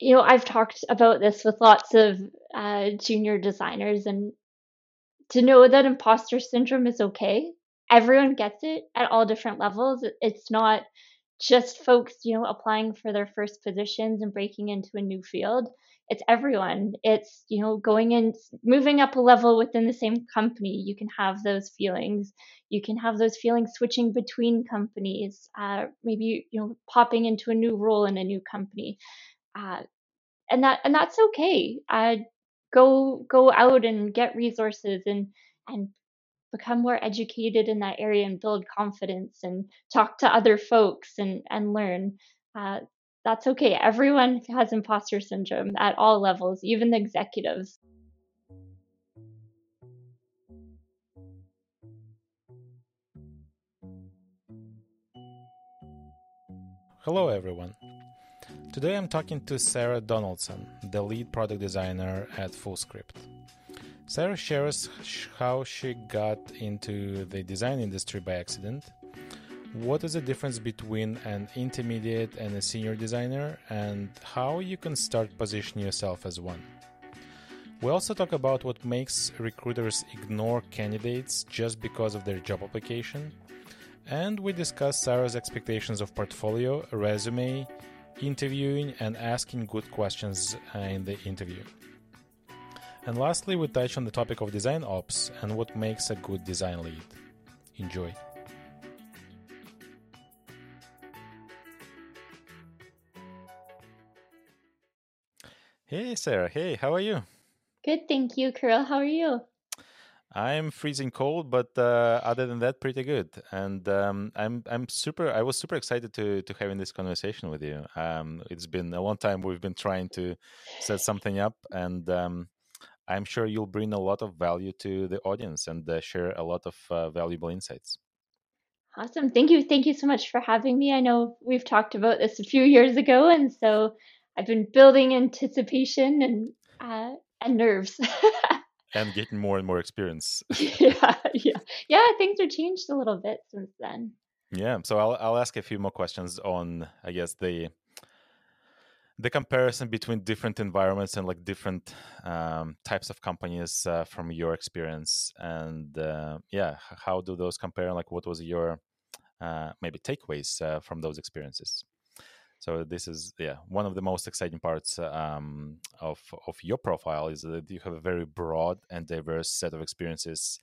you know, I've talked about this with lots of uh, junior designers, and to know that imposter syndrome is okay. Everyone gets it at all different levels. It's not just folks, you know, applying for their first positions and breaking into a new field. It's everyone. It's, you know, going in, moving up a level within the same company. You can have those feelings. You can have those feelings switching between companies, uh, maybe, you know, popping into a new role in a new company. Uh, and that, and that's okay. Uh, go, go out and get resources and, and become more educated in that area and build confidence and talk to other folks and and learn. Uh, that's okay. Everyone has imposter syndrome at all levels even the executives. Hello everyone today i'm talking to sarah donaldson the lead product designer at fullscript Sarah shares how she got into the design industry by accident, what is the difference between an intermediate and a senior designer, and how you can start positioning yourself as one. We also talk about what makes recruiters ignore candidates just because of their job application, and we discuss Sarah's expectations of portfolio, resume, interviewing, and asking good questions uh, in the interview. And lastly, we touch on the topic of design ops and what makes a good design lead. Enjoy. Hey, Sarah. Hey, how are you? Good, thank you, Kirill. How are you? I'm freezing cold, but uh, other than that, pretty good. And um, I'm I'm super. I was super excited to to having this conversation with you. Um, it's been a long time. We've been trying to set something up, and um, I'm sure you'll bring a lot of value to the audience and uh, share a lot of uh, valuable insights. Awesome. Thank you. Thank you so much for having me. I know we've talked about this a few years ago, and so I've been building anticipation and uh, and nerves. and getting more and more experience. yeah, yeah, yeah. Things have changed a little bit since then. Yeah. So I'll I'll ask a few more questions on I guess the the comparison between different environments and like different um, types of companies uh, from your experience and uh, yeah how do those compare like what was your uh, maybe takeaways uh, from those experiences so this is yeah one of the most exciting parts um, of of your profile is that you have a very broad and diverse set of experiences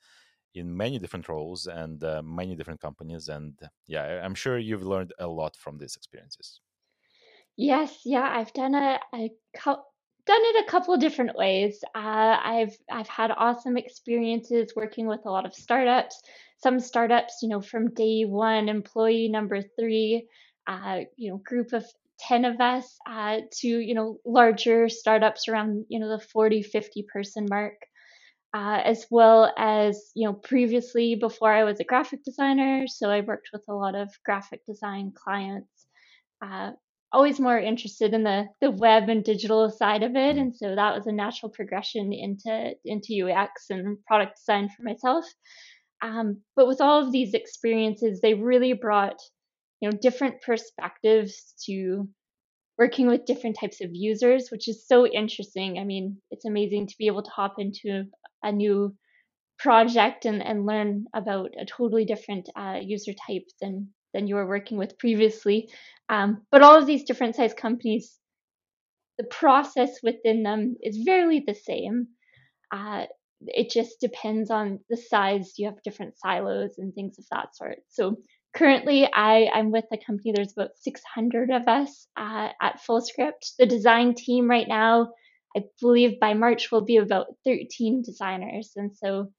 in many different roles and uh, many different companies and yeah i'm sure you've learned a lot from these experiences Yes, yeah, I've done a, a cou- done it a couple of different ways. Uh, I've I've had awesome experiences working with a lot of startups. Some startups, you know, from day one, employee number three, uh, you know, group of 10 of us uh, to, you know, larger startups around, you know, the 40, 50 person mark. Uh, as well as, you know, previously before I was a graphic designer. So I worked with a lot of graphic design clients. Uh, always more interested in the the web and digital side of it, and so that was a natural progression into into UX and product design for myself. Um, but with all of these experiences, they really brought you know different perspectives to working with different types of users, which is so interesting. I mean, it's amazing to be able to hop into a new project and, and learn about a totally different uh, user type than than you were working with previously. Um, but all of these different size companies, the process within them is very the same. Uh, it just depends on the size. You have different silos and things of that sort. So currently, I, I'm with a company. There's about 600 of us uh, at Fullscript. The design team right now, I believe by March will be about 13 designers, and so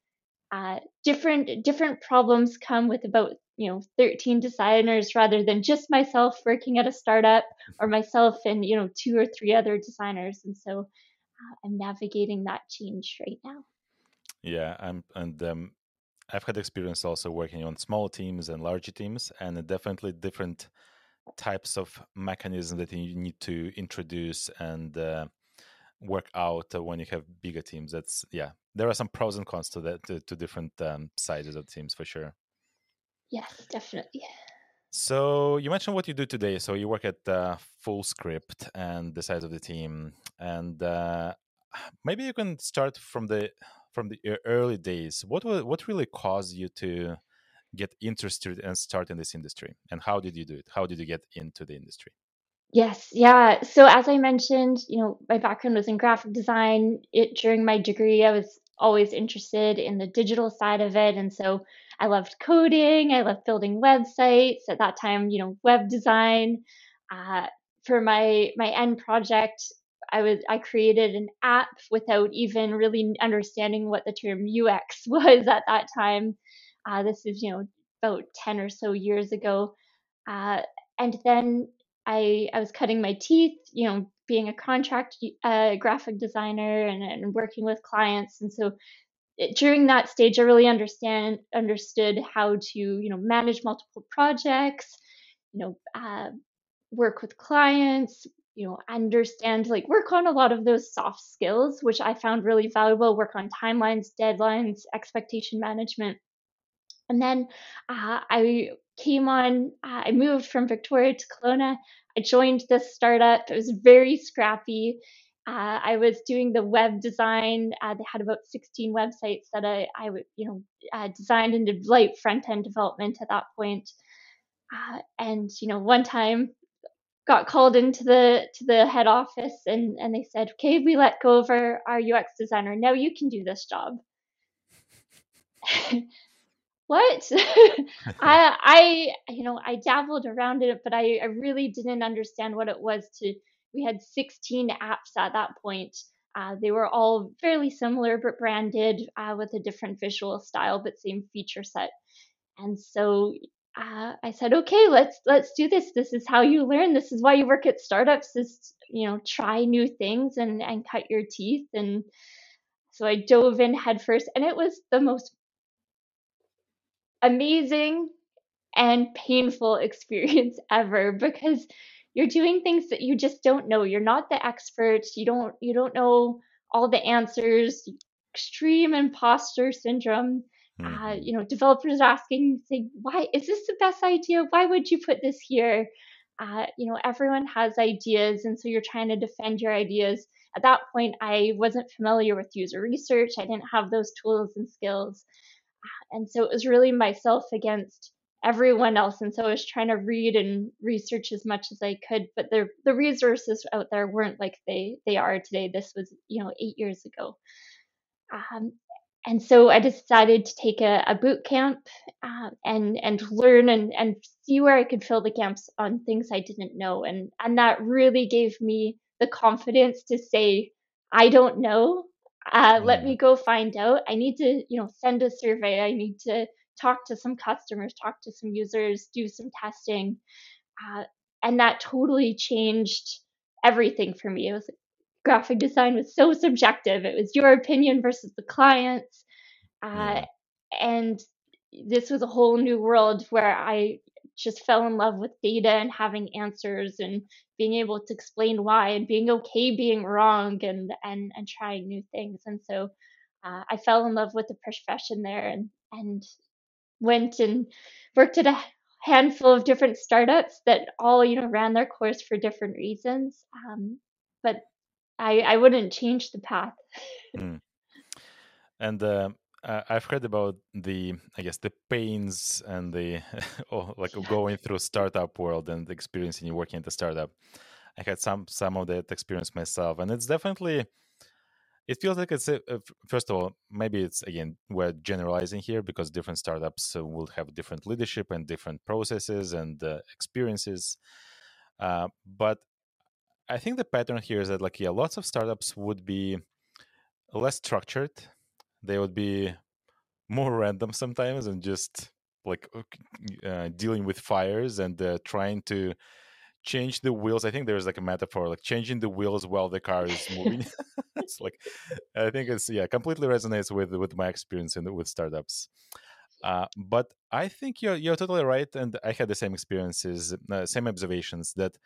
uh, different different problems come with about you know 13 designers rather than just myself working at a startup or myself and you know two or three other designers and so uh, i'm navigating that change right now yeah i'm and um, i've had experience also working on small teams and larger teams and definitely different types of mechanisms that you need to introduce and uh, work out when you have bigger teams. That's yeah there are some pros and cons to that to, to different um, sizes of teams for sure. Yes definitely. So you mentioned what you do today. So you work at uh, Fullscript and the size of the team, and uh, maybe you can start from the from the early days. What what really caused you to get interested and start in this industry, and how did you do it? How did you get into the industry? Yes, yeah. So as I mentioned, you know, my background was in graphic design. It during my degree, I was always interested in the digital side of it, and so I loved coding. I loved building websites. At that time, you know, web design. Uh, for my my end project, I was I created an app without even really understanding what the term UX was at that time. Uh, this is you know about ten or so years ago, uh, and then I I was cutting my teeth, you know, being a contract uh, graphic designer and, and working with clients, and so it, during that stage, I really understand understood how to you know manage multiple projects, you know, uh, work with clients, you know, understand like work on a lot of those soft skills, which I found really valuable. Work on timelines, deadlines, expectation management, and then uh, I came on. Uh, I moved from Victoria to Kelowna. I joined this startup. It was very scrappy. Uh, I was doing the web design. Uh, they had about 16 websites that I, I would, you know, uh, designed and did light front end development at that point. Uh, and you know, one time got called into the to the head office and and they said, "Okay, we let go of our, UX designer. Now you can do this job." what i i you know i dabbled around in it but I, I really didn't understand what it was to we had 16 apps at that point. Uh, they were all fairly similar but branded uh, with a different visual style but same feature set. And so uh, I said, okay, let's let's do this. This is how you learn. This is why you work at startups. Is you know try new things and and cut your teeth. And so I dove in headfirst, and it was the most amazing and painful experience ever because you're doing things that you just don't know. You're not the expert. You don't you don't know all the answers. Extreme imposter syndrome. Mm-hmm. Uh, you know, developers are asking, saying, "Why is this the best idea? Why would you put this here?" Uh, you know, everyone has ideas, and so you're trying to defend your ideas. At that point, I wasn't familiar with user research. I didn't have those tools and skills, uh, and so it was really myself against everyone else and so i was trying to read and research as much as i could but the the resources out there weren't like they they are today this was you know eight years ago um, and so i decided to take a, a boot camp uh, and and learn and and see where i could fill the gaps on things i didn't know. And and that really gave me the confidence to say i don't know. Uh, let me go find out. I need to you know send a survey. I need to talk to some customers, talk to some users, do some testing. Uh, and that totally changed everything for me. It was graphic design was so subjective. It was your opinion versus the client's. Uh, and this was a whole new world where I just fell in love with data and having answers and being able to explain why and being okay being wrong and and and trying new things. And so uh, I fell in love with the profession there and and went and worked at a handful of different startups that all you know ran their course for different reasons um, but I, I wouldn't change the path mm. and uh, i've heard about the i guess the pains and the oh, like yeah. going through startup world and experiencing working at the startup i had some some of that experience myself and it's definitely it feels like it's a, a, first of all maybe it's again we're generalizing here because different startups will have different leadership and different processes and uh, experiences uh, but i think the pattern here is that like yeah lots of startups would be less structured they would be more random sometimes and just like uh, dealing with fires and uh, trying to change the wheels. I think there's like a metaphor, like changing the wheels while the car is moving. it's like I think it's yeah, completely resonates with with my experience in with startups. Uh, but I think you're you're totally right, and I had the same experiences, uh, same observations that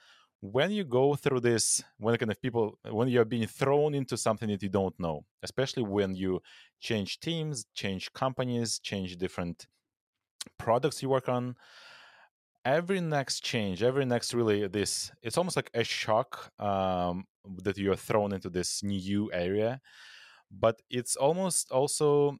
when you go through this, when kind of people, when you're being thrown into something that you don't know, especially when you change teams, change companies, change different products you work on, every next change, every next really this, it's almost like a shock um, that you are thrown into this new area, but it's almost also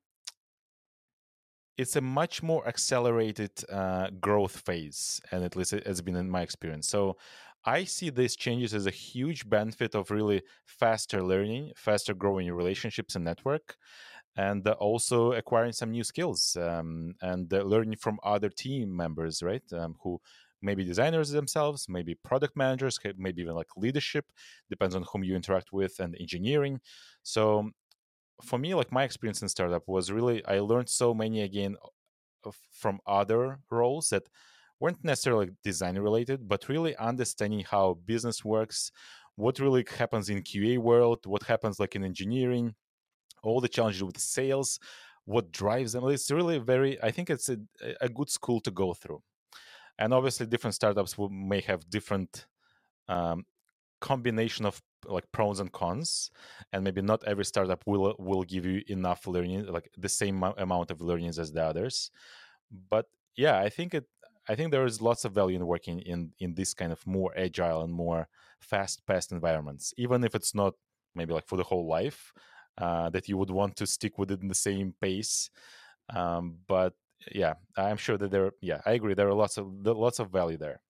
it's a much more accelerated uh, growth phase, and at least it has been in my experience. So I see these changes as a huge benefit of really faster learning, faster growing relationships and network, and uh, also acquiring some new skills um, and uh, learning from other team members, right? Um, who maybe designers themselves, maybe product managers, maybe even like leadership, depends on whom you interact with, and engineering. So for me, like my experience in startup was really I learned so many again from other roles that weren't necessarily design related, but really understanding how business works, what really happens in QA world, what happens like in engineering, all the challenges with sales, what drives them. It's really very. I think it's a, a good school to go through, and obviously different startups will, may have different um, combination of like pros and cons and maybe not every startup will will give you enough learning like the same amount of learnings as the others but yeah i think it i think there is lots of value in working in in this kind of more agile and more fast paced environments even if it's not maybe like for the whole life uh, that you would want to stick with it in the same pace um, but yeah i'm sure that there yeah i agree there are lots of lots of value there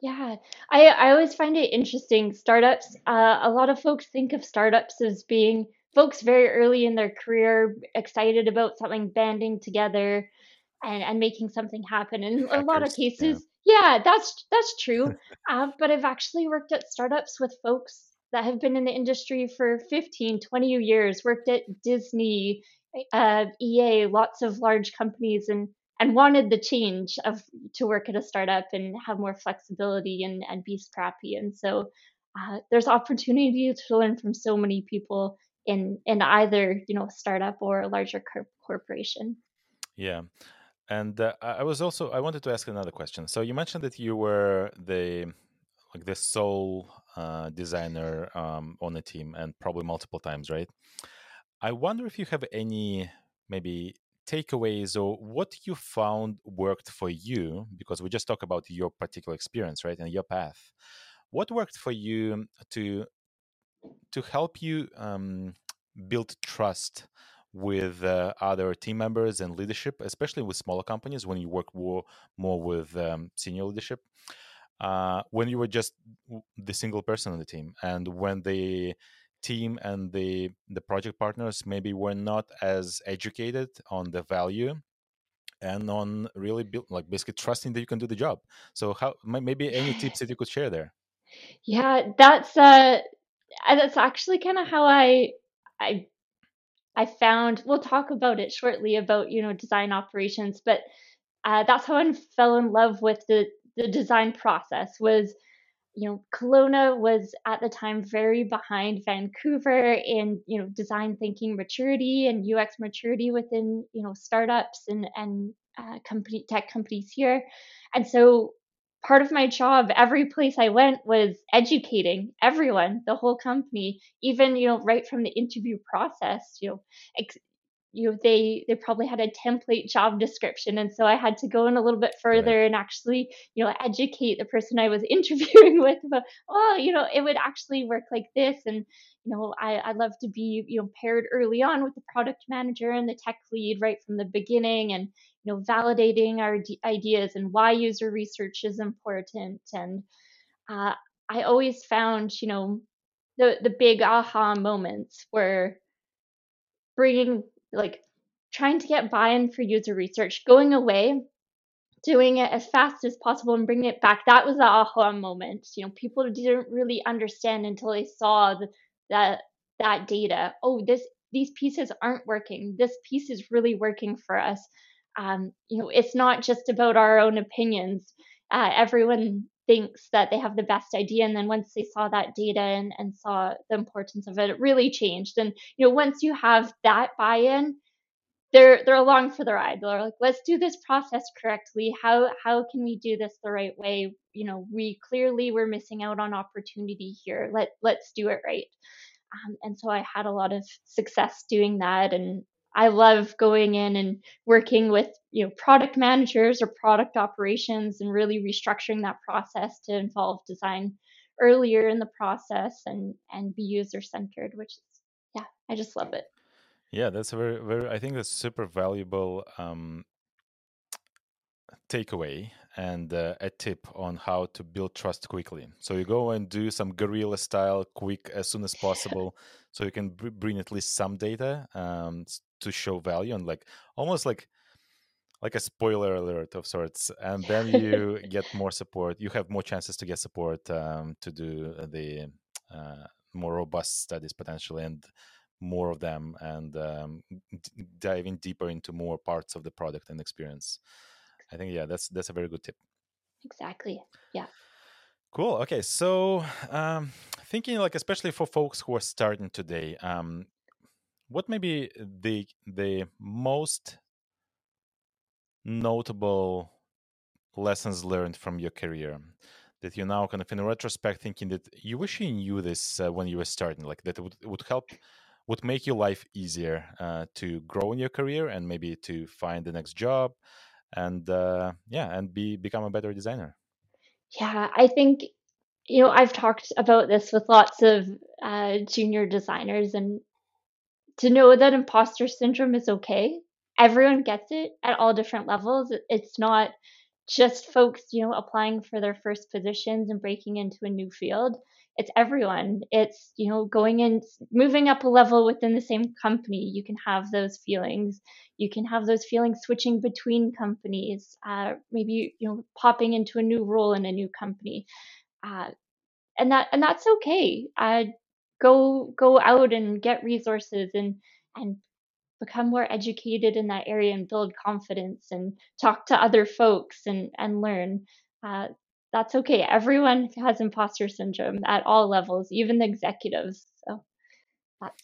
yeah, I I always find it interesting. Startups, uh, a lot of folks think of startups as being folks very early in their career, excited about something banding together and, and making something happen. In a lot of cases, yeah, yeah that's that's true. uh, but I've actually worked at startups with folks that have been in the industry for 15, 20 years, worked at Disney, uh, EA, lots of large companies, and and wanted the change of to work at a startup and have more flexibility and, and be scrappy. And so uh, there's opportunity to learn from so many people in in either you know a startup or a larger corporation. Yeah. And uh, I was also I wanted to ask another question. So you mentioned that you were the like the sole uh, designer um, on the team, and probably multiple times, right? I wonder if you have any maybe takeaways or what you found worked for you because we just talked about your particular experience right and your path what worked for you to to help you um, build trust with uh, other team members and leadership especially with smaller companies when you work more, more with um, senior leadership. Uh, when you were just the single person on the team and when the team and the the project partners maybe were not as educated on the value and on really build, like basically trusting that you can do the job. So how maybe any tips that you could share there? Yeah that's uh that's actually kind of how i i i found we'll talk about it shortly about you know design operations but uh, that's how i fell in love with the the design process was you know, Kelowna was at the time very behind Vancouver in, you know, design thinking maturity and UX maturity within, you know, startups and, and uh, company tech companies here. And so part of my job every place I went was educating everyone, the whole company, even, you know, right from the interview process, you know, ex- you know they they probably had a template job description and so i had to go in a little bit further right. and actually you know educate the person i was interviewing with about oh you know it would actually work like this and you know i i love to be you know paired early on with the product manager and the tech lead right from the beginning and know validating our d- ideas and why user research is important and uh, i always found you know the the big aha moments were bringing like trying to get buy-in for user research, going away, doing it as fast as possible and bringing it back. That was the aha moment. You know, people didn't really understand until they saw the, that that data. Oh, this these pieces aren't working. This piece is really working for us. Um, you know, it's not just about our own opinions. Uh, everyone thinks that they have the best idea and then once they saw that data and, and saw the importance of it it really changed. And you know once you have that buy-in they're they're along for the ride. They're like let's do this process correctly. How how can we do this the right way? You know we clearly we're missing out on opportunity here. Let let's do it right. Um, and so i had a lot of success doing that and I love going in and working with you know product managers or product operations and really restructuring that process to involve design earlier in the process and and be user centered, which is yeah, I just love it. Yeah, that's very very. I think that's super valuable um, takeaway and uh, a tip on how to build trust quickly. So you go and do some guerrilla style, quick as soon as possible, so you can br- bring at least some data um, to show value and like almost like like a spoiler alert of sorts. And then you get more support. You have more chances to get support um, to do the uh, more robust studies potentially and more of them and um, d- diving deeper into more parts of the product and experience I think yeah, that's that's a very good tip. Exactly. Yeah. Cool. Okay, so um, thinking like especially for folks who are starting today, um, what may be the the most notable lessons learned from your career that you now kind of in retrospect thinking that you wish you knew this uh, when you were starting, like that would would help would make your life easier uh, to grow in your career and maybe to find the next job and uh, yeah and be become a better designer. Yeah i think you know i've talked about this with lots of uh, junior designers and to know that imposter syndrome is okay everyone gets it at all different levels. It's not just folks you know applying for their first positions and breaking into a new field it's everyone. It's you know going and moving up a level within the same company. You can have those feelings. You can have those feelings switching between companies uh, maybe you know popping into a new role in a new company. Uh, and that and that's okay. Uh, go go out and get resources and and become more educated in that area and build confidence and talk to other folks and and learn. Uh, that's okay. Everyone has imposter syndrome at all levels, even the executives. So that's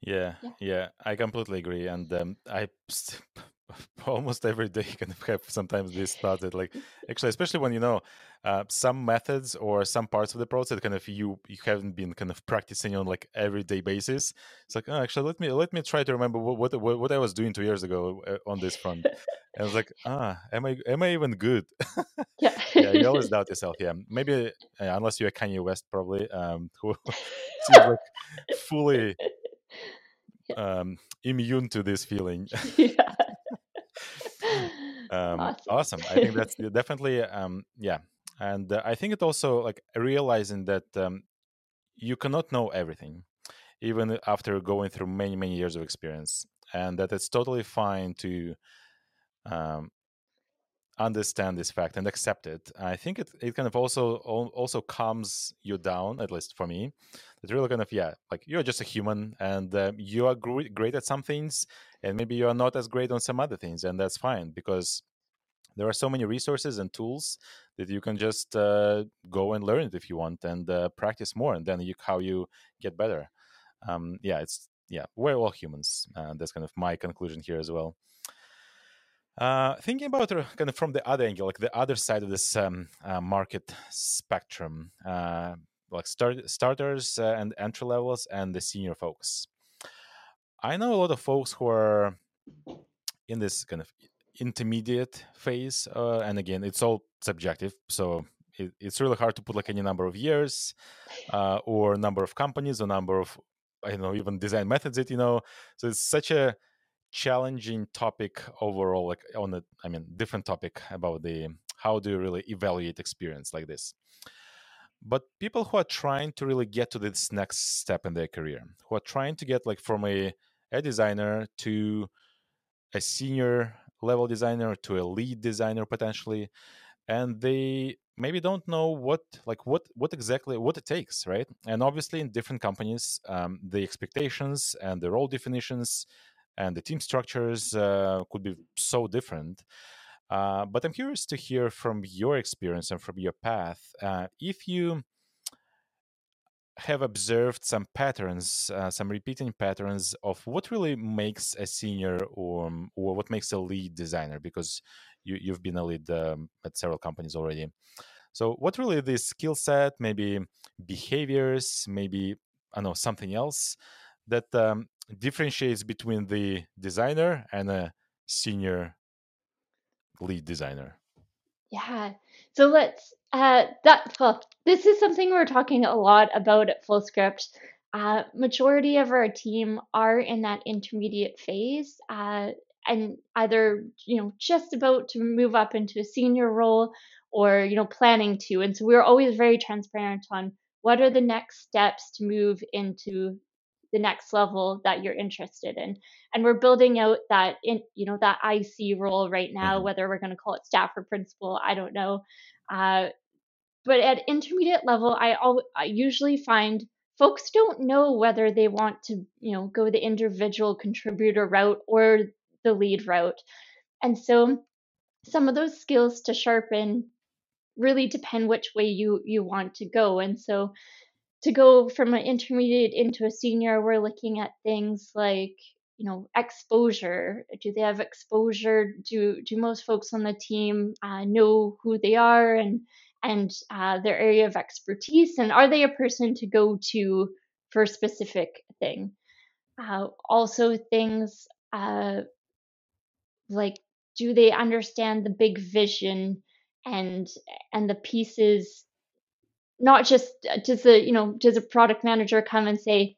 yeah, yeah, yeah I completely agree. And um, I almost every day kind of have sometimes this thought that like actually especially when you know uh, some methods or some parts of the process kind of you you haven't been kind of practicing on like everyday basis. It's like oh actually let me let me try to remember what what, what i was doing two years ago uh, on this front. And i was like ah am i am i even good? Yeah. Yeah you always doubt yourself yeah. Maybe uh, unless you're kanye west probably um who seems like fully um immune to this feeling. Yeah um, awesome. awesome. I think that's definitely um, yeah, and uh, I think it also like realizing that um, you cannot know everything, even after going through many many years of experience, and that it's totally fine to um, understand this fact and accept it. I think it, it kind of also also calms you down, at least for me. It's really kind of yeah, like you're just a human and uh, you are great, great at some things, and maybe you are not as great on some other things, and that's fine because there are so many resources and tools that you can just uh, go and learn it if you want and uh, practice more, and then you, how you get better. Um, yeah, it's yeah, we're all humans. That's kind of my conclusion here as well. Uh, thinking about kind of from the other angle, like the other side of this um, uh, market spectrum, uh, like start, starters uh, and entry levels and the senior folks. I know a lot of folks who are in this kind of intermediate phase, and again, it's all subjective, so it, it's really hard to put like any number of years or number of companies or number of I don't know even design methods that you know. So it's such a challenging topic overall like on a i mean different topic about the how do you really evaluate experience like this? But people who are trying to really get to this next step in their career who are trying to get like from a, a designer to a senior level designer to a lead designer potentially and they maybe don't know what like what what exactly what it takes right? And obviously in different companies um, the expectations and the role definitions and the team structures uh, could be so different. Uh, but I'm curious to hear from your experience and from your path uh, if you have observed some patterns, uh, some repeating patterns of what really makes a senior or, um, or what makes a lead designer, because you, you've been a lead um, at several companies already. So, what really the skill set, maybe behaviors, maybe I don't know something else that um, differentiates between the designer and a senior lead designer? Yeah. So let's uh that well, this is something we're talking a lot about at Fullscript. Uh, majority of our team are in that intermediate phase, uh, and either you know just about to move up into a senior role, or you know planning to. And so we're always very transparent on what are the next steps to move into the next level that you're interested in. And we're building out that in you know that ic role right now Mhm. whether we're going to call it staff or principal i don't know. Uh, but at intermediate level I, al- I usually find folks don't know whether they want to you know go the individual contributor route or the lead route. And so some of those skills to sharpen really depend which way you you want to go. And so to go from an intermediate into a senior, we're looking at things like you know exposure. Do they have exposure? Do do most folks on the team uh, know who they are and and uh, their area of expertise, and are they a person to go to for a specific thing? Uh, also, things uh, like do they understand the big vision and and the pieces not just uh, does the you know does a product manager come and say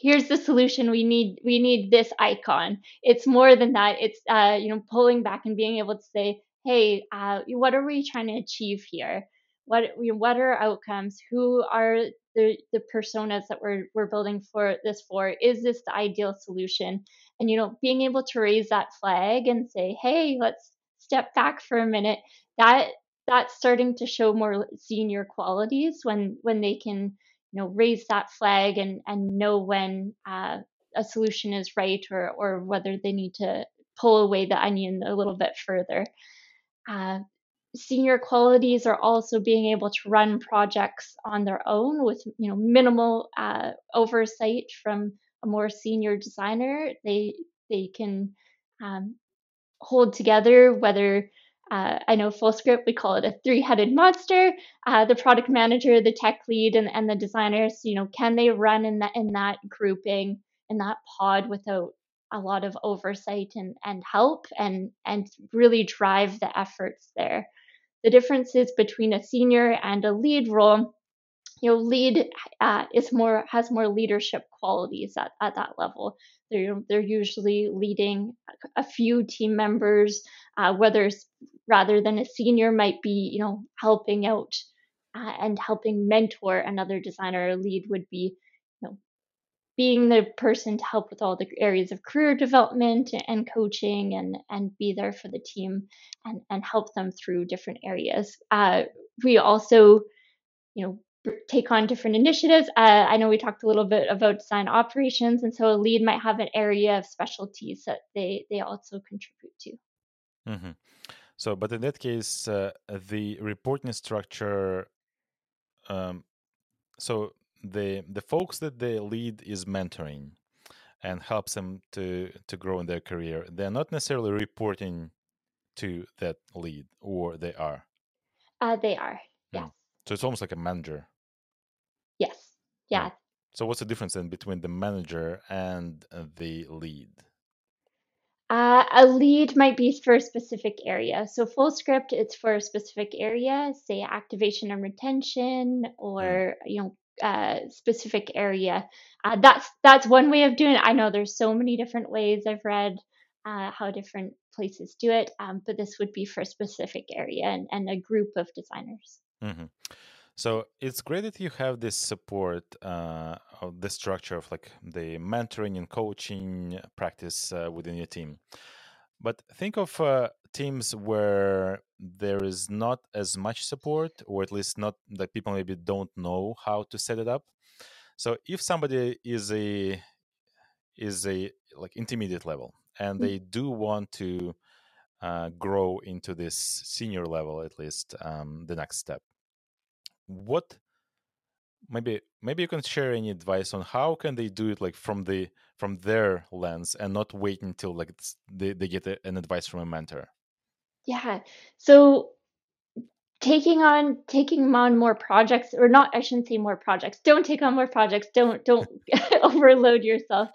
here's the solution. We need we need this icon. It's more than that. It's uh you know pulling back and being able to say hey uh what are we trying to achieve here? What what are outcomes? Who are the the personas that we're we're building for this for? Is this the ideal solution? And you know being able to raise that flag and say hey let's step back for a minute. That that's starting to show more senior qualities when when they can you know raise that flag and and know when uh, a solution is right or or whether they need to pull away the onion a little bit further. Uh, senior qualities are also being able to run projects on their own with you know minimal uh, oversight from a more senior designer. They they can um, hold together whether uh, I know Fullscript, we call it a three-headed monster. Uh, the product manager, the tech lead, and, and the designers, you know, can they run in that in that grouping in that pod without a lot of oversight and, and help and and really drive the efforts there. The differences between a senior and a lead role you know lead uh, is more has more leadership qualities at, at that level. They're they're usually leading a few team members uh, whether it's rather than a senior might be you know helping out uh, and helping mentor another designer. Or lead would be you know being the person to help with all the areas of career development and coaching and and be there for the team and and help them through different areas. Uh, we also you know take on different initiatives. Uh, I know we talked a little bit about design operations, and so a lead might have an area of specialties that they they also contribute to. Mm-hmm. So, but in that case, uh, the reporting structure. Um, so the the folks that the lead is mentoring and helps them to to grow in their career, they're not necessarily reporting to that lead, or they are. Uh, they are. Yeah. Mm. So it's almost like a manager. Yes. Yeah. So what's the difference then between the manager and the lead? Uh, a lead might be for a specific area. So Fullscript, it's for a specific area, say activation and retention, or you know, uh, specific area. Uh, that's that's one way of doing it. I know there's so many different ways. I've read uh, how different places do it, um, but this would be for a specific area and, and a group of designers. Mm-hmm. So it's great that you have this support uh, of the structure of like the mentoring and coaching practice uh, within your team. But think of uh, teams where there is not as much support, or at least not that people maybe don't know how to set it up. So if somebody is a is a like intermediate level and they do want to uh, grow into this senior level, at least um, the next step, what maybe maybe you can share any advice on how can they do it like from the from their lens and not wait until like they, they get a, an advice from a mentor Yeah. So taking on taking on more projects or not i shouldn't say more projects don't take on more projects don't don't overload yourself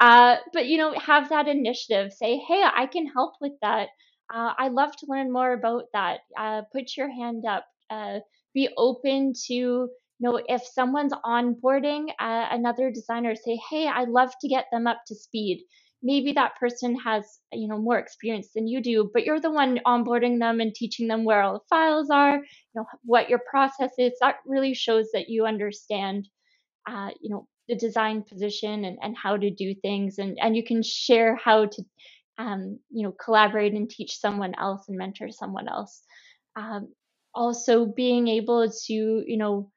uh, but you know have that initiative say hey i can help with that uh, i love to learn more about that uh, put your hand up uh, be open to you know if someone's onboarding uh, another designer say hey i love to get them up to speed. Maybe that person has you know more experience than you do but you're the one onboarding them and teaching them where all the files are you know what your process is. That really shows that you understand uh, you know the design position and, and how to do things and and you can share how to um, you know collaborate and teach someone else and mentor someone else. Um, also being able to you know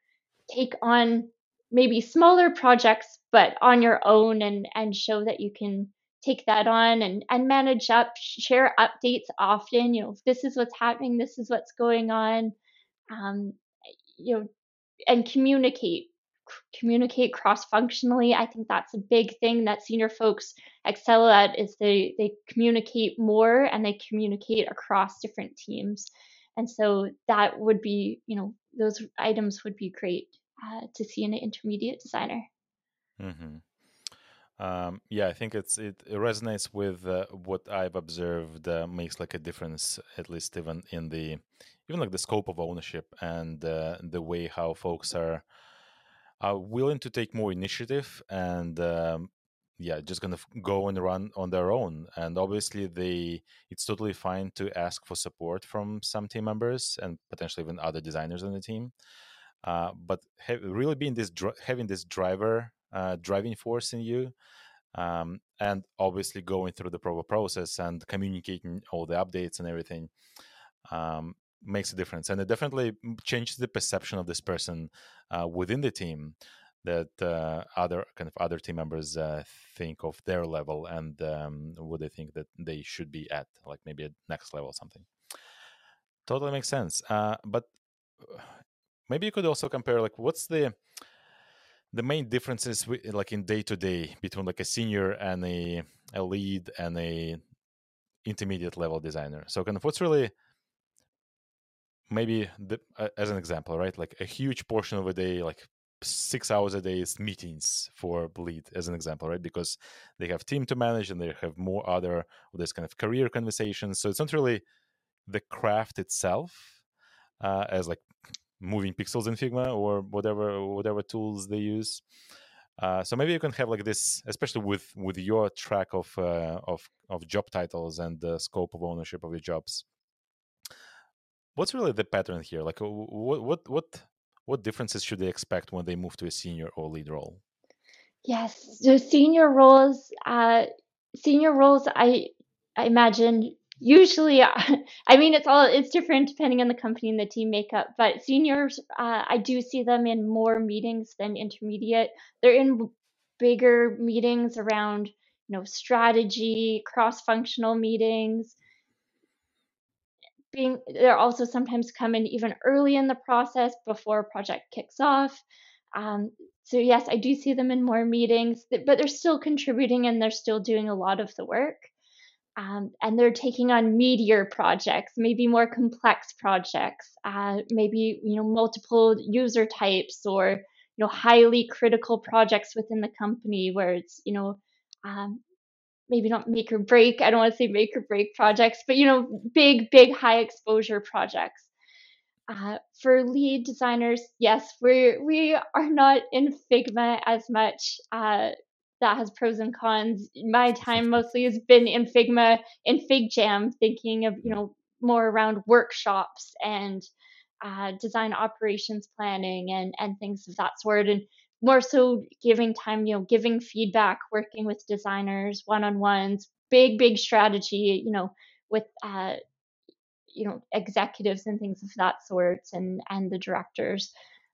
take on maybe smaller projects but on your own and and show that you can take that on and and manage up share updates often you know this is what's happening this is what's going on um, you know and communicate communicate cross functionally i think that's a big thing that senior folks excel at is they they communicate more and they communicate across different teams and so that would be you know those items would be great uh, to see in an intermediate designer Mm-hmm. Um, yeah, I think it's it resonates with uh, what I've observed. Uh, makes like a difference, at least even in the even like the scope of ownership and uh, the way how folks are are willing to take more initiative and um, yeah, just gonna go and run on their own. And obviously, they it's totally fine to ask for support from some team members and potentially even other designers on the team. Uh, but have, really being this having this driver uh, driving force in you um, and obviously going through the proper process and communicating all the updates and everything um, makes a difference and it definitely changes the perception of this person uh, within the team that uh, other kind of other team members uh, think of their level and um, what they think that they should be at like maybe a next level or something. Totally makes sense uh, but uh, maybe you could also compare like what's the the main differences like in day to day between like a senior and a, a lead and a intermediate level designer? So kind of what's really maybe the, uh, as an example right? Like a huge portion of a day like six hours a day is meetings for Bleed, as an example right because they have team to manage and they have more other this kind of career conversations so it's not really the craft itself uh, as like moving pixels in Figma or whatever whatever tools they use. Uh, so maybe you can have like this, especially with with your track of uh, of of job titles and the scope of ownership of your jobs. What's really the pattern here? Like, what what what what differences should they expect when they move to a senior or lead role? Yes, so senior roles, uh, senior roles, I I imagine usually i mean it's all it's different depending on the company and the team makeup but seniors uh, i do see them in more meetings than intermediate they're in bigger meetings around you know strategy cross functional meetings being they're also sometimes come in even early in the process before a project kicks off. Um, so yes i do see them in more meetings but they're still contributing and they're still doing a lot of the work. Um, and they're taking on meatier projects, maybe more complex projects, uh, maybe you know multiple user types or you know highly critical projects within the company where it's you know um, maybe not make or break. I don't want to say make or break projects, but you know big, big, high exposure projects. Uh, for lead designers, yes, we we are not in Figma as much. Uh, that has pros and cons. My time mostly has been in Figma in FigJam, thinking of you know more around workshops and uh, design operations planning and and things of that sort, and more so giving time, you know, giving feedback, working with designers one on ones, big big strategy, you know, with uh, you know executives and things of that sort, and and the directors.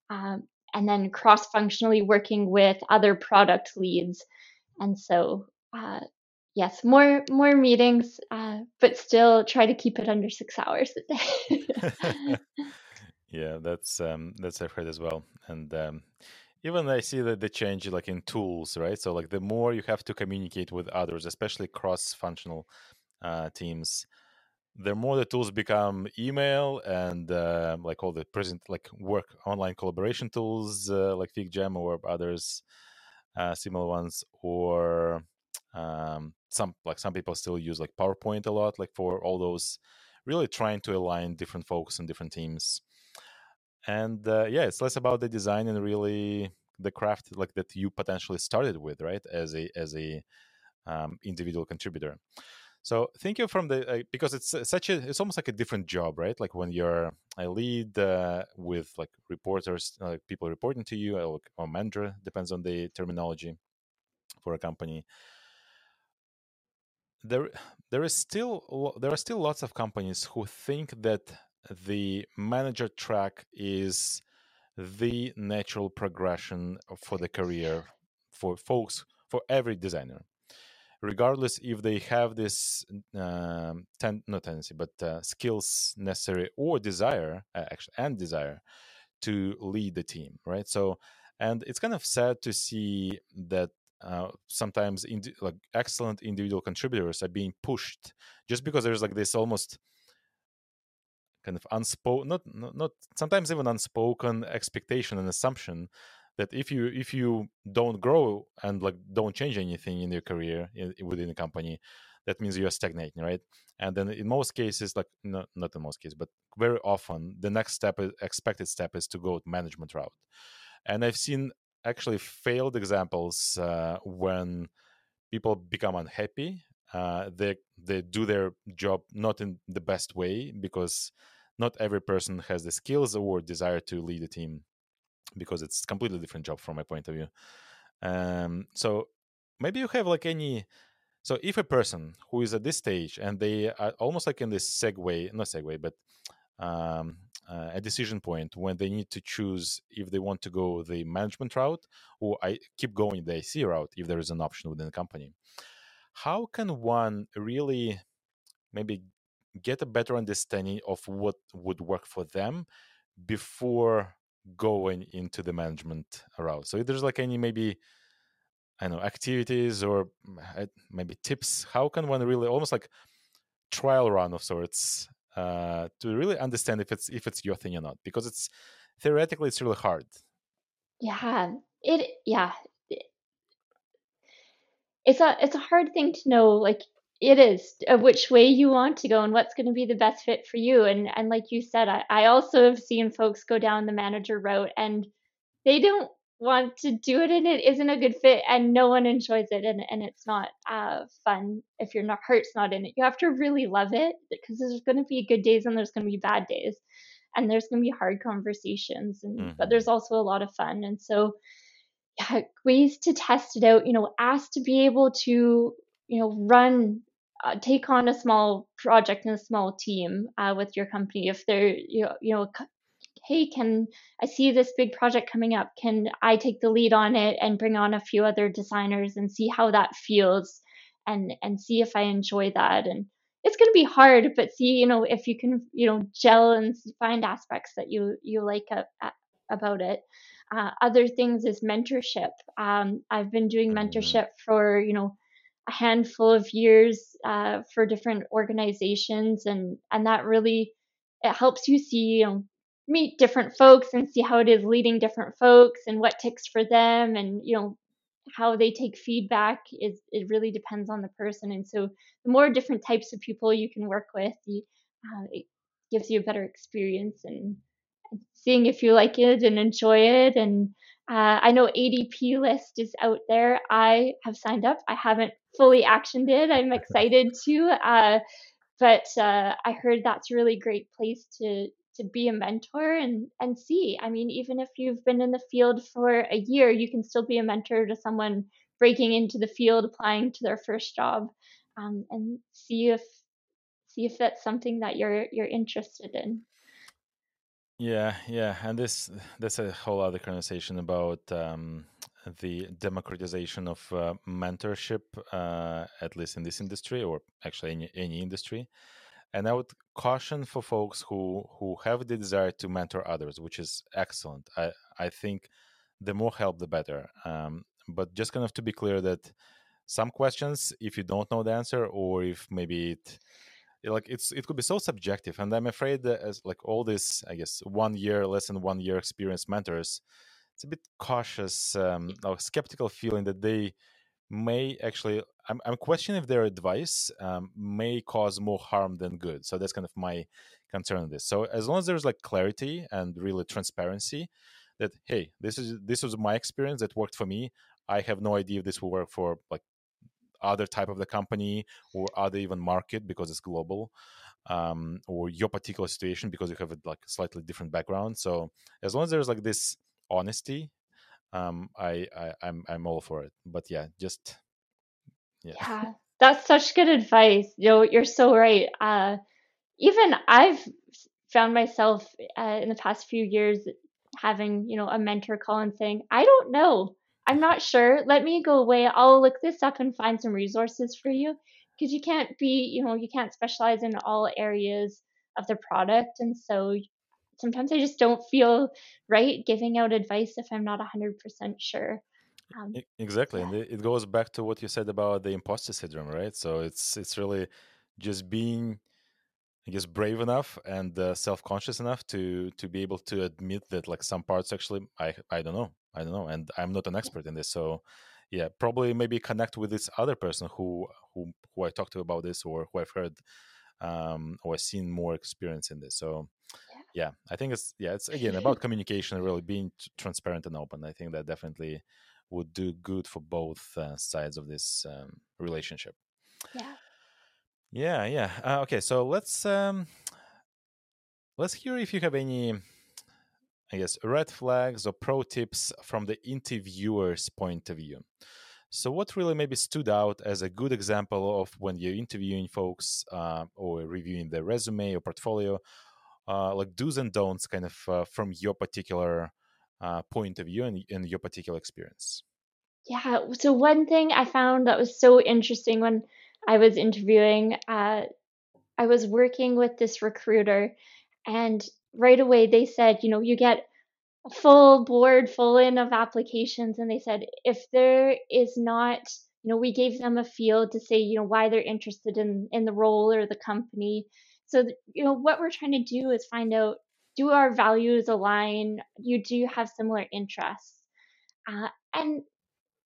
Um, and then cross functionally working with other product leads. And so, uh, yes, more more meetings, uh, but still try to keep it under six hours a day. yeah, that's um, that's I've heard as well, and um, even I see that the change like in tools, right? So like the more you have to communicate with others, especially cross-functional uh, teams, the more the tools become email and uh, like all the present like work online collaboration tools uh, like FigJam or others uh, similar ones or um, some like some people still use like PowerPoint a lot like for all those really trying to align different folks and different teams and uh, yeah it's less about the design and really the craft like that you potentially started with right as a as a um, individual contributor so think of from the uh, because it's such a it's almost like a different job, right? Like when you're a lead uh, with like reporters, like people reporting to you, or, or manager depends on the terminology for a company. There, there is still there are still lots of companies who think that the manager track is the natural progression for the career for folks for every designer. Regardless if they have this um, ten, not tendency but uh, skills necessary or desire uh, actually and desire to lead the team right? So and it's kind of sad to see that uh, sometimes like excellent individual contributors are being pushed just because there's like this almost kind of unspoken not, not not sometimes even unspoken expectation and assumption that if you if you don't grow and like don't change anything in your career in, within the company that means you're stagnating right? And then in most cases like not, not in most cases but very often the next step is, expected step is to go management route. And i've seen actually failed examples uh, when people become unhappy uh, they they do their job not in the best way because not every person has the skills or desire to lead a team because it's completely different job from my point of view. Um, so maybe you have like any. So if a person who is at this stage and they are almost like in this segue, not segue, but um, uh, a decision point when they need to choose if they want to go the management route or I keep going the IC route if there is an option within the company. How can one really maybe get a better understanding of what would work for them before going into the management route. So if there's like any maybe I don't know activities or mm, maybe tips, how can one really almost like trial run of sorts uh, to really understand if it's if it's your thing or not? Because it's theoretically it's really hard. Yeah, it yeah. It's a it's a hard thing to know like it is of which way you want to go and what's going to be the best fit for you. And and like you said I, I also have seen folks go down the manager route and they don't want to do it and it isn't a good fit and no one enjoys it and, and it's not uh, fun if your not heart's not in it. You have to really love it because there's going to be good days and there's going to be bad days and there's going to be hard conversations and mm-hmm. but there's also a lot of fun. And so yeah, ways to test it out you know ask to be able to you know run uh, take on a small project and a small team uh, with your company if they're you know, you know hey can i see this big project coming up? Can i take the lead on it and bring on a few other designers and see how that feels and and see if i enjoy that? And it's going to be hard but see you know if you can you know gel and find aspects that you you like a, a, about it. Uh, other things is mentorship. Um, i've been doing mm-hmm. mentorship for you know a handful of years uh, for different organizations, and and that really it helps you see you know meet different folks and see how it is leading different folks and what ticks for them, and you know how they take feedback is it really depends on the person, and so the more different types of people you can work with, uh, it gives you a better experience and seeing if you like it and enjoy it and uh, I know ADP list is out there. I have signed up. I haven't fully actioned it. I'm excited to, uh, but uh, I heard that's a really great place to to be a mentor and and see. I mean, even if you've been in the field for a year, you can still be a mentor to someone breaking into the field, applying to their first job, um, and see if see if that's something that you're you're interested in. Yeah, yeah, and this that's a whole other conversation about um, the democratization of uh, mentorship, uh, at least in this industry, or actually any any industry. And I would caution for folks who who have the desire to mentor others, which is excellent. I I think the more help, the better. Um, but just kind of to be clear that some questions, if you don't know the answer, or if maybe it like it's it could be so subjective and i'm afraid that as like all this i guess one year less than one year experience mentors it's a bit cautious um or skeptical feeling that they may actually i'm, I'm questioning if their advice um, may cause more harm than good. So that's kind of my concern in this. So as long as there's like clarity and really transparency that hey this is this was my experience that worked for me. I have no idea if this will work for like other type of the company or other even market because it's global um, or your particular situation because you have a like slightly different background so as long as there's like this honesty um, I, I I'm I'm all for it. But yeah, just yeah. Yeah, that's such good advice. You know, you're so right. Uh, even I've found myself uh, in the past few years having you know a mentor call and saying, I don't know. I'm not sure. Let me go away. I'll look this up and find some resources for you because you can't be, you know, you can't specialize in all areas of the product. And so sometimes I just don't feel right giving out advice if I'm not 100% sure. Um, exactly, yeah. and it goes back to what you said about the imposter syndrome, right? So it's it's really just being, I guess, brave enough and uh, self conscious enough to to be able to admit that like some parts actually I I don't know I don't know, and I'm not an expert in this, so yeah, probably maybe connect with this other person who who who I talked to about this or who I've heard um, or seen more experience in this. So yeah i think it's yeah it's again about communication really being transparent and open i think that definitely would do good for both uh, sides of this um, relationship yeah yeah yeah. Uh, okay so let's um let's hear if you have any i guess red flags or pro tips from the interviewer's point of view. So what really maybe stood out as a good example of when you're interviewing folks uh, or reviewing their resume or portfolio uh, like do's and don'ts kind of uh, from your particular uh, point of view and, and your particular experience? Yeah so one thing i found that was so interesting when i was interviewing uh, i was working with this recruiter and right away they said you know you get a full board full in of applications and they said if there is not you know we gave them a field to say you know why they're interested in in the role or the company so, you know, what we're trying to do is find out do our values align? You do have similar interests. Uh, and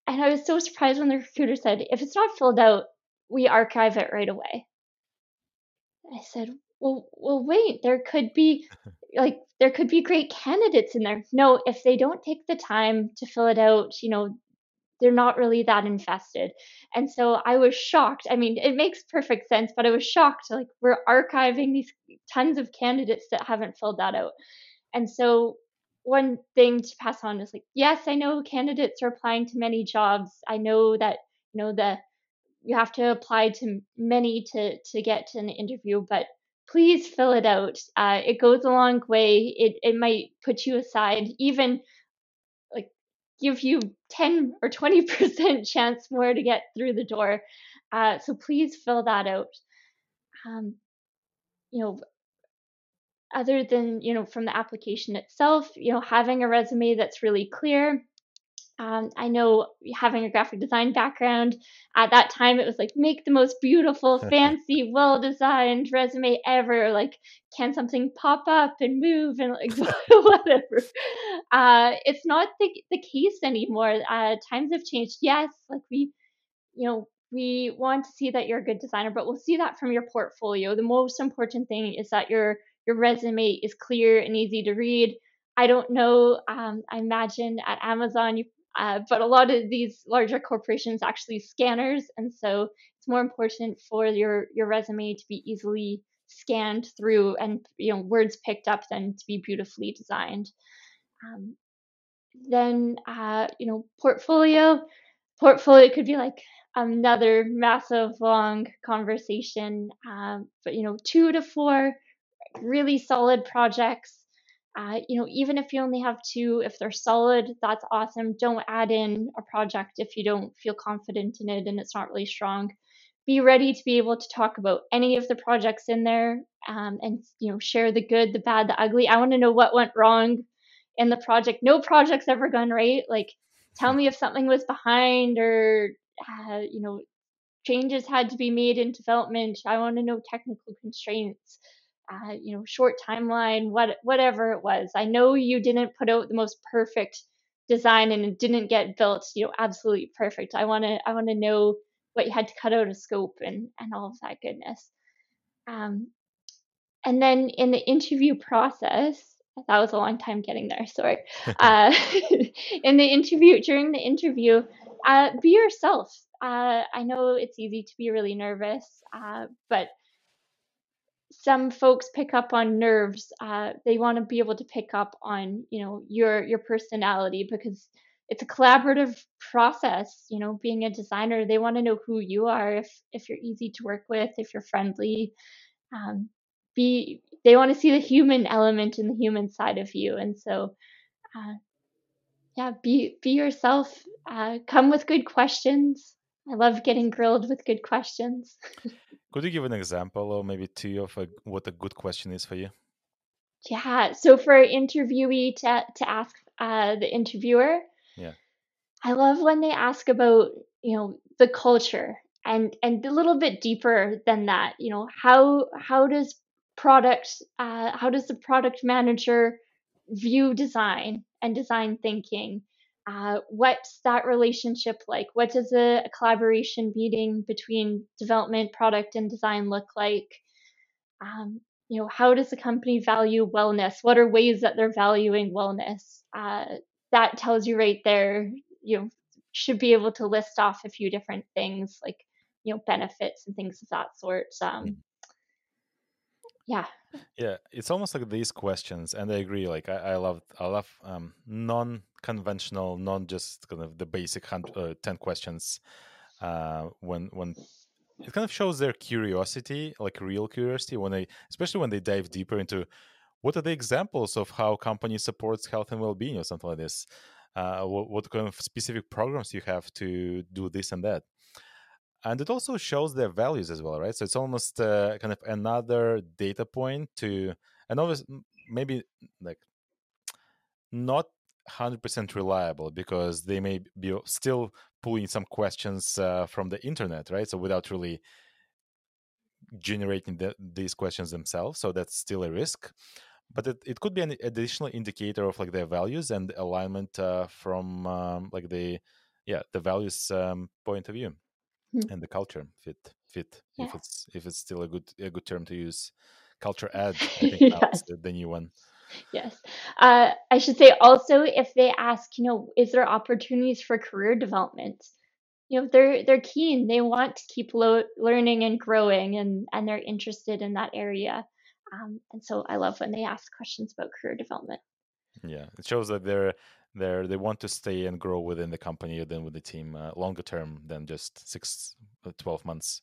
and I was so surprised when the recruiter said, if it's not filled out, we archive it right away. I said, well, well, wait, there could be like there could be great candidates in there. No, if they don't take the time to fill it out, you know, they're not really that infested. And so I was shocked. I mean, it makes perfect sense, but I was shocked. Like, we're archiving these tons of candidates that haven't filled that out. And so, one thing to pass on is like, yes, I know candidates are applying to many jobs. I know that, you know, the you have to apply to many to to get an interview, but please fill it out. Uh, it goes a long way. It it might put you aside, even like give you 10 or 20% chance more to get through the door. Uh, so please fill that out. Um, you know, other than, you know, from the application itself, you know, having a resume that's really clear, um, I know having a graphic design background at that time, it was like make the most beautiful, fancy, well designed resume ever. Like, can something pop up and move and like whatever? Uh, it's not the, the case anymore. Uh, times have changed. Yes, like we, you know, we want to see that you're a good designer, but we'll see that from your portfolio. The most important thing is that your your resume is clear and easy to read. I don't know. Um, I imagine at Amazon you uh, but a lot of these larger corporations actually scanners, and so it's more important for your your resume to be easily scanned through and you know words picked up than to be beautifully designed. Um, then uh, you know portfolio portfolio could be like another massive long conversation, um, but you know two to four really solid projects uh, you know, even if you only have two, if they're solid, that's awesome. Don't add in a project if you don't feel confident in it and it's not really strong. Be ready to be able to talk about any of the projects in there um, and, you know, share the good, the bad, the ugly. I want to know what went wrong in the project. No project's ever gone right. Like, tell me if something was behind or, uh, you know, changes had to be made in development. I want to know technical constraints, uh, you know, short timeline, what whatever it was. I know you didn't put out the most perfect design and it didn't get built, you know, absolutely perfect. I want to I want to know what you had to cut out of scope and and all of that goodness. Um, and then in the interview process, that was a long time getting there. Sorry. uh, in the interview, during the interview, uh, be yourself. Uh, I know it's easy to be really nervous, uh, but some folks pick up on nerves. Uh, they want to be able to pick up on, you know, your your personality because it's a collaborative process. You know, being a designer, they want to know who you are. If if you're easy to work with, if you're friendly, um, be they want to see the human element and the human side of you. And so, uh, yeah, be be yourself. Uh, come with good questions. I love getting grilled with good questions. Could you give an example or maybe two of a, what a good question is for you? Yeah. So for an interviewee to to ask uh, the interviewer, Yeah. I love when they ask about you know the culture and and a little bit deeper than that. You know how how does product uh, how does the product manager view design and design thinking? Uh, what's that relationship like? What does a, a collaboration meeting between development, product, and design look like? Um, you know, how does the company value wellness? What are ways that they're valuing wellness? Uh, that tells you right there. You know, should be able to list off a few different things like you know benefits and things of that sort. Um, yeah, Yeah, it's almost like these questions, and I agree. Like I, I love, I love um, non-conventional, non just kind of the basic uh, ten questions. Uh, when when it kind of shows their curiosity, like real curiosity, when they, especially when they dive deeper into what are the examples of how company supports health and well-being or something like this. Uh, what, what kind of specific programs you have to do this and that and it also shows their values as well right? So it's almost uh, kind of another data point to and always maybe like not 100% reliable because they may be still pulling some questions uh, from the internet right? So without really generating the, these questions themselves. So that's still a risk. But it, it could be an additional indicator of like their values and alignment uh, from um, like the yeah the values um, point of view Hmm. and the culture fit fit yeah, if it's if it's still a good a good term to use culture add i think yes. the new one Yes. Uh, I should say also if they ask, you know, is there opportunities for career development? You know, they're they're keen. They want to keep lo- learning and growing, and and they're interested in that area. Um, and so I love when they ask questions about career development. yeah it shows that they're they're they want to stay and grow within the company then with the team uh, longer term than just six uh, 12 months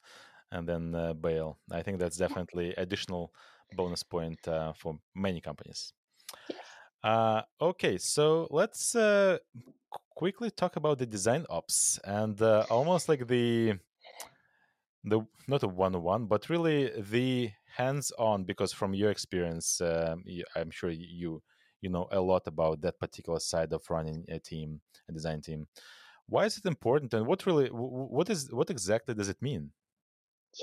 and then uh, bail i think that's definitely additional bonus point uh, for many companies Yes. Uh, okay, so let's uh, quickly talk about the design ops and uh, almost like the the not a one-on-one, but really the hands-on. Because from your experience, um, I'm sure you you know a lot about that particular side of running a team, a design team. Why is it important, and what really wh- wh- what is what exactly does it mean?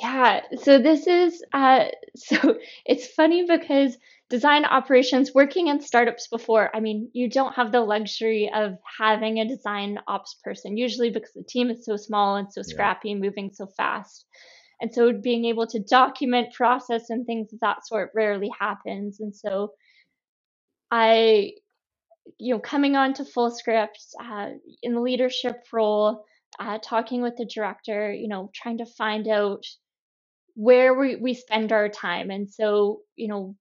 Yeah, so this is uh so it's funny because design operations working in startups before, I mean, you don't have the luxury of having a design ops person, usually because the team is so small and so scrappy and moving so fast. And so being able to document process and things of that sort rarely happens. And so I, you know, coming on to Fullscript uh, in the leadership role, uh, talking with the director, you know, trying to find out where we, we spend our time. And so, you know,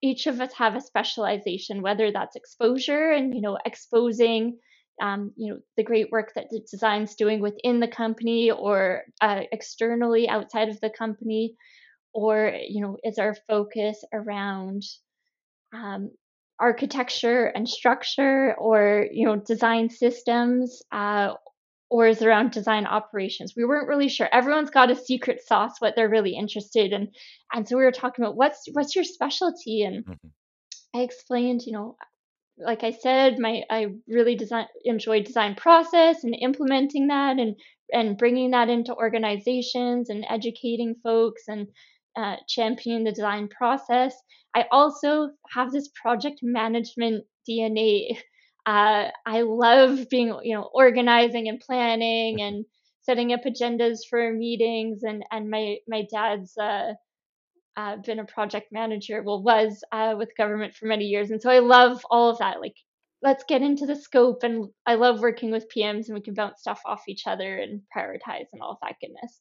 each of us have a specialization, whether that's exposure and, you know, exposing, um, you know, the great work that the design's doing within the company or uh, externally outside of the company, or, you know, is our focus around um, architecture and structure or, you know, design systems, uh, or is it around design operations? We weren't really sure. Everyone's got a secret sauce, what they're really interested in. And so we were talking about what's what's your specialty? And Mhm. I explained, you know, like I said, my I really design enjoy design process and implementing that and and bringing that into organizations and educating folks and uh, championing the design process. I also have this project management DNA. Uh, I love being, you know, organizing and planning and setting up agendas for meetings. And and my my dad's uh, uh, been a project manager, well, was uh, with government for many years, and so I love all of that. Like, let's get into the scope, and I love working with PMs, and we can bounce stuff off each other and prioritize and all of that goodness.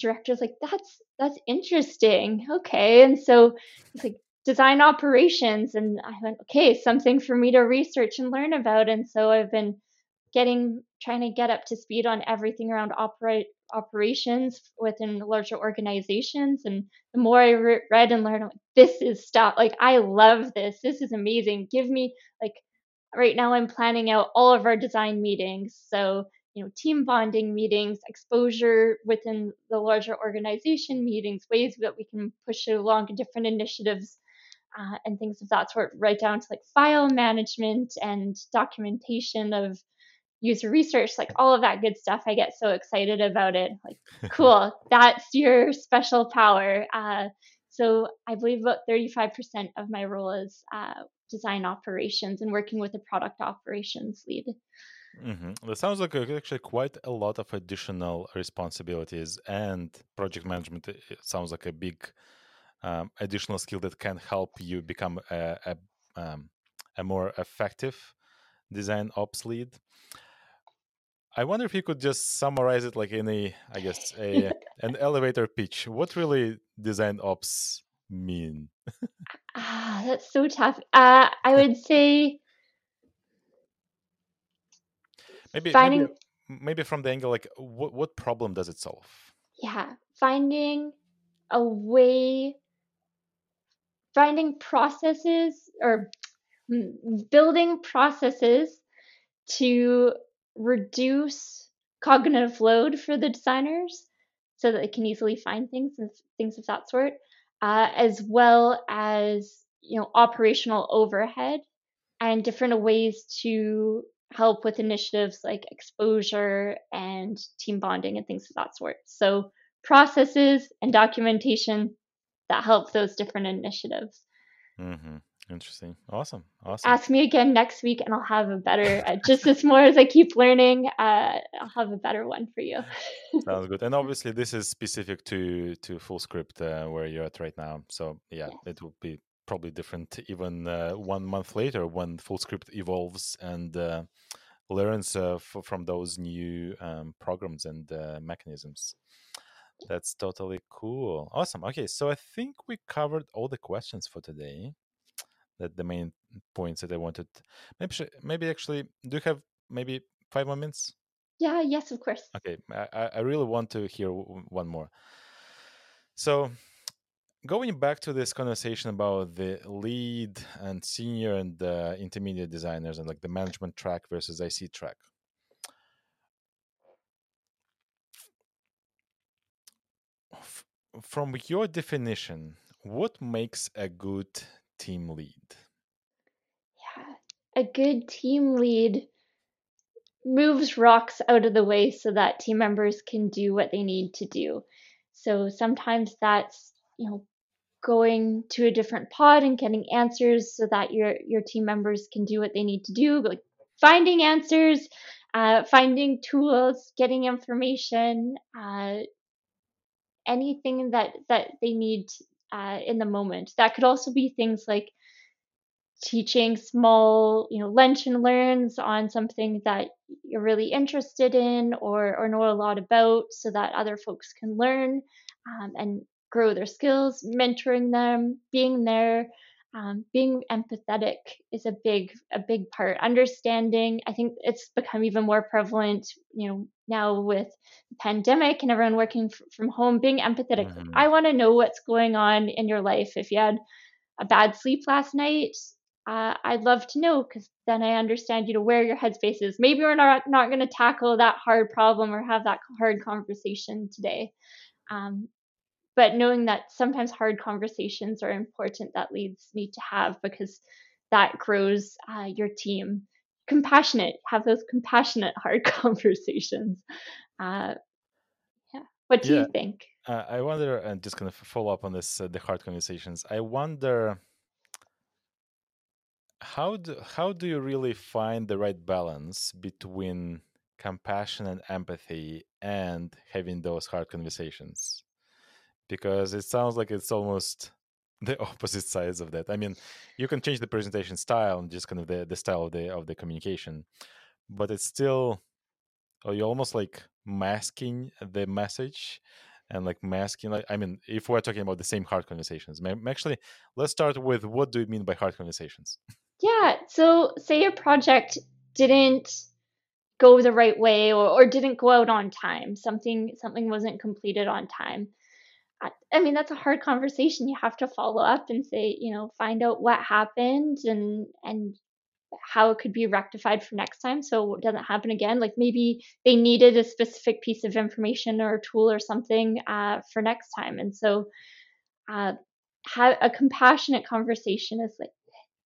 Director's like, that's that's interesting. Okay, and so he's like, design operations, and I went, okay, something for me to research and learn about, and so I've been getting trying to get up to speed on everything around operate operations within larger organizations. And the more i re- read and learned like, this is stuff like i love this this is amazing. Give me like right now i'm planning out all of our design meetings. So you know team bonding meetings exposure within the larger organization meetings ways that we can push it along different initiatives uh, and things of that sort right down to like file management and documentation of user research, like all of that good stuff. I get so excited about it. Like, cool, that's your special power. Uh, so I believe about 35% of my role is uh, design operations and working with a product operations lead. Mm-hmm. That sounds like actually quite a lot of additional responsibilities and project management. It sounds like a big um, additional skill that can help you become a, a, um, a more effective design ops lead. I wonder if you could just summarize it like in a, I guess, a an elevator pitch. What really design ops mean? ah, that's so tough. Uh, I would say maybe finding maybe, maybe from the angle like what what problem does it solve? Yeah, finding a way, finding processes or mm, building processes to reduce cognitive load for the designers so that they can easily find things and things of that sort, uh, as well as you know operational overhead and different ways to help with initiatives like exposure and team bonding and things of that sort. So processes and documentation that help those different initiatives. Mm-hmm. Interesting. Awesome. Awesome. Ask me again next week and I'll have a better, uh, just as more as I keep learning, uh, I'll have a better one for you. Sounds good. And obviously, this is specific to to Fullscript uh, where you're at right now. So, yeah, yes. it will be probably different even uh, one month later when Fullscript evolves and uh, learns uh, f- from those new um, programs and mechanisms. That's totally cool. Awesome. Okay, so I think we covered all the questions for today that the main points that I wanted. Maybe maybe actually, do you have maybe five more minutes? Yeah. Yes, of course. Okay. I I really want to hear one more. So going back to this conversation about the lead and senior and the intermediate designers and like the management track versus IC track. From your definition, what makes a good team lead? Yeah, a good team lead moves rocks out of the way so that team members can do what they need to do. So sometimes that's, you know, going to a different pod and getting answers so that your your team members can do what they need to do, like finding answers, uh, finding tools, getting information, uh, anything that that they need uh, in the moment. That could also be things like teaching small, you know, lunch and learns on something that you're really interested in or or know a lot about, so that other folks can learn um, and grow their skills. Mentoring them, being there. Um, being empathetic is a big a big part understanding i think it's become even more prevalent you know now with the pandemic and everyone working f- from home being empathetic mm-hmm. i want to know what's going on in your life if you had a bad sleep last night uh, i'd love to know because then i understand you know where your headspace is maybe we're not not going to tackle that hard problem or have that hard conversation today um, but knowing that sometimes hard conversations are important that leads need to have because that grows uh, your team compassionate, have those compassionate hard conversations. Uh, yeah. What do yeah. you think? Uh, I wonder, and just kind of follow up on this, uh, the hard conversations. I wonder how do how do you really find the right balance between compassion and empathy and having those hard conversations? Because it sounds like it's almost the opposite sides of that. I mean, you can change the presentation style and just kind of the, the style of the of the communication, but it's still oh, you're almost like masking the message and like masking like i mean if we're talking about the same hard conversations actually let's start with what do you mean by hard conversations yeah so say your project didn't go the right way or, or didn't go out on time something something wasn't completed on time I, mean that's a hard conversation. You have to follow up and say you know find out what happened and and how it could be rectified for next time so it doesn't happen again. Like maybe they needed a specific piece of information or tool or something uh, for next time. And so uh, have a compassionate conversation is like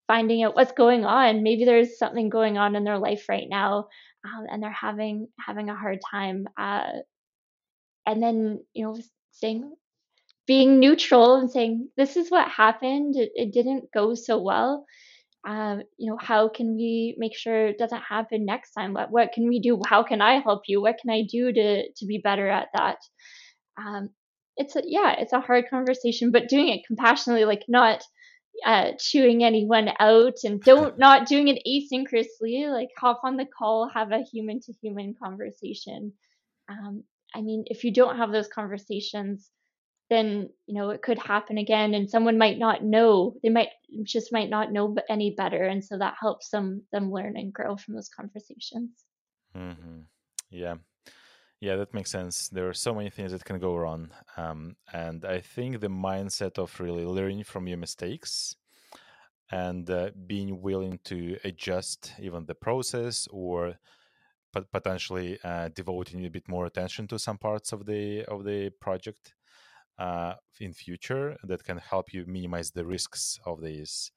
finding out what's going on. Maybe there's something going on in their life right now um, and they're having having a hard time uh, and then you know saying being neutral and saying this is what happened it, it didn't go so well um, you know, how can we make sure it doesn't happen next time? What what can we do? How can I help you? What can I do to to be better at that? Um, it's a yeah, it's a hard conversation, but doing it compassionately, like not uh, chewing anyone out, and don't not doing it asynchronously. Like hop on the call, have a human to human conversation. Um, I mean, if you don't have those conversations, then you know it could happen again and someone might not know they might just might not know any better and so that helps them them learn and grow from those conversations. Mm-hmm. yeah. Yeah that makes sense. There are so many things that can go wrong um, and i think the mindset of really learning from your mistakes and uh, being willing to adjust even the process or potentially uh, devoting a bit more attention to some parts of the of the project uh, in future that can help you minimize the risks of these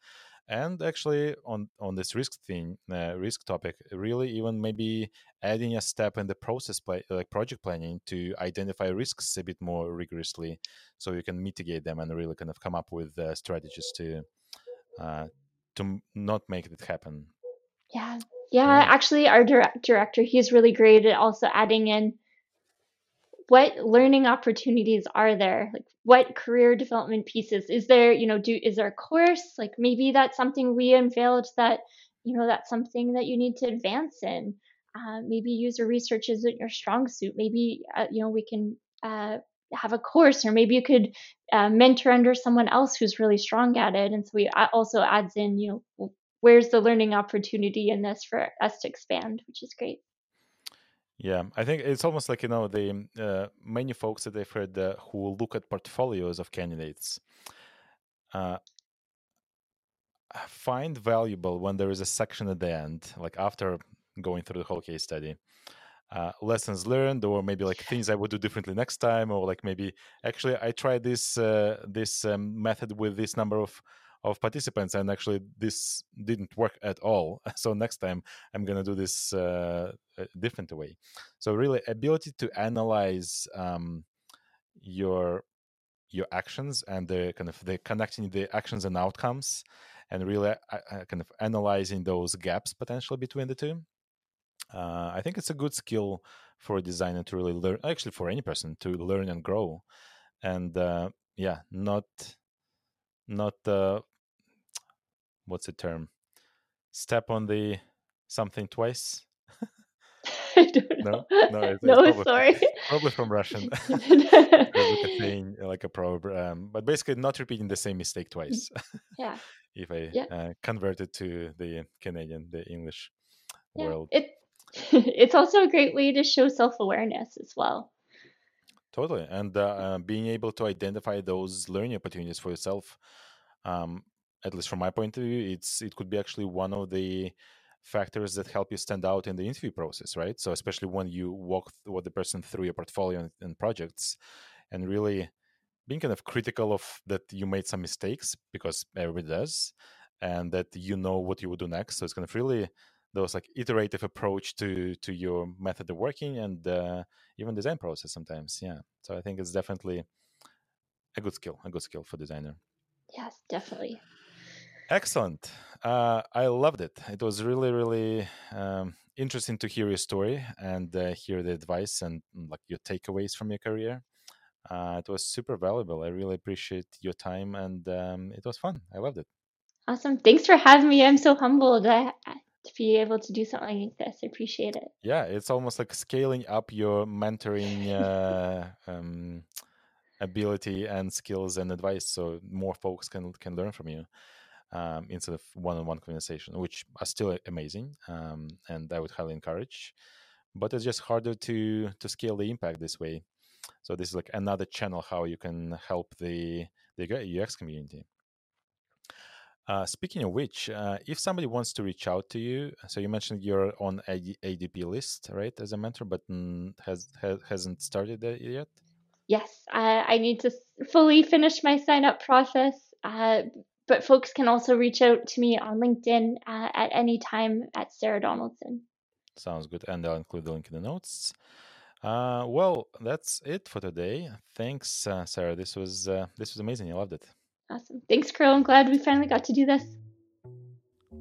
and actually on on this risk thing uh, risk topic really even maybe adding a step in the process play, like project planning to identify risks a bit more rigorously so you can mitigate them and really kind of come up with uh, strategies to uh, to not make it happen yeah yeah, yeah. actually our direct director he's really great at also adding in what learning opportunities are there? Like what career development pieces? Is there you know do is there a course? Like maybe that's something we unveiled that you know that's something that you need to advance in. Uh, maybe user research isn't your strong suit. Maybe uh, you know we can uh, have a course or maybe you could uh, mentor under someone else who's really strong at it. And so we uh, also adds in you know where's the learning opportunity in this for us to expand which is great yeah, I think it's almost like you know the uh, many folks that I've heard uh, who look at portfolios of candidates uh, find valuable when there is a section at the end, like after going through the whole case study, uh, lessons learned, or maybe like things I would do differently next time, or like maybe actually I tried this uh, this um, method with this number of of participants and actually this didn't work at all. So next time i'm going to do this uh, a different way. So really ability to analyze um, your your actions and the kind of the connecting the actions and outcomes and really uh, uh, kind of analyzing those gaps potentially between the two. Uh, i think it's a good skill for a designer to really learn actually for any person to learn and grow. And uh, yeah not not uh, what's the term? Step on the something twice. I don't know. No, no, it's, no, it's probably, sorry. Probably from Russian. saying like a proverb, um, but basically not repeating the same mistake twice. Yeah. if I yeah. uh, convert it to the Canadian, the English yeah. world. It it's also a great way to show self awareness as well. Totally, and uh, uh, being able to identify those learning opportunities for yourself um, at least from my point of view, it's it could be actually one of the factors that help you stand out in the interview process, right? So especially when you walk with the person through your portfolio and, and projects, and really being kind of critical of that you made some mistakes because everybody does, and that you know what you would do next. So it's kind of really those like iterative approach to to your method of working and uh, even design process sometimes. Yeah, so I think it's definitely a good skill, a good skill for designer. Yes, definitely. Excellent. Uh, I loved it. It was really, really um, interesting to hear your story and uh, hear the advice and like your takeaways from your career. Uh, it was super valuable. I really appreciate your time and um, it was fun. I loved it. Awesome. Thanks for having me. I'm so humbled to be able to do something like this. I appreciate it. Yeah, it's almost like scaling up your mentoring uh, um, ability and skills and advice so more folks can can learn from you um, instead of one-on-one conversation, which are still amazing um, and I would highly encourage. But it's just harder to to scale the impact this way. So this is like another channel how you can help the the UX community. Uh, speaking of which, uh, if somebody wants to reach out to you, so you mentioned you're on ADP list, right, as a mentor, but has, has hasn't started yet. Yes, I, I need to fully finish my sign up process. But folks can also reach out to me on LinkedIn uh, at any time at Sarah Donaldson. Sounds good, and I'll include the link in the notes. Uh, well, that's it for today. Thanks, uh, Sarah. This was uh, this was amazing. I loved it. Awesome. Thanks, Kirill. I'm glad we finally got to do this.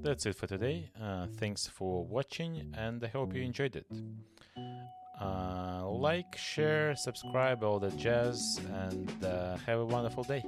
That's it for today. Uh, thanks for watching, and I hope you enjoyed it. Uh, like, share, subscribe, all that jazz, and uh, have a wonderful day.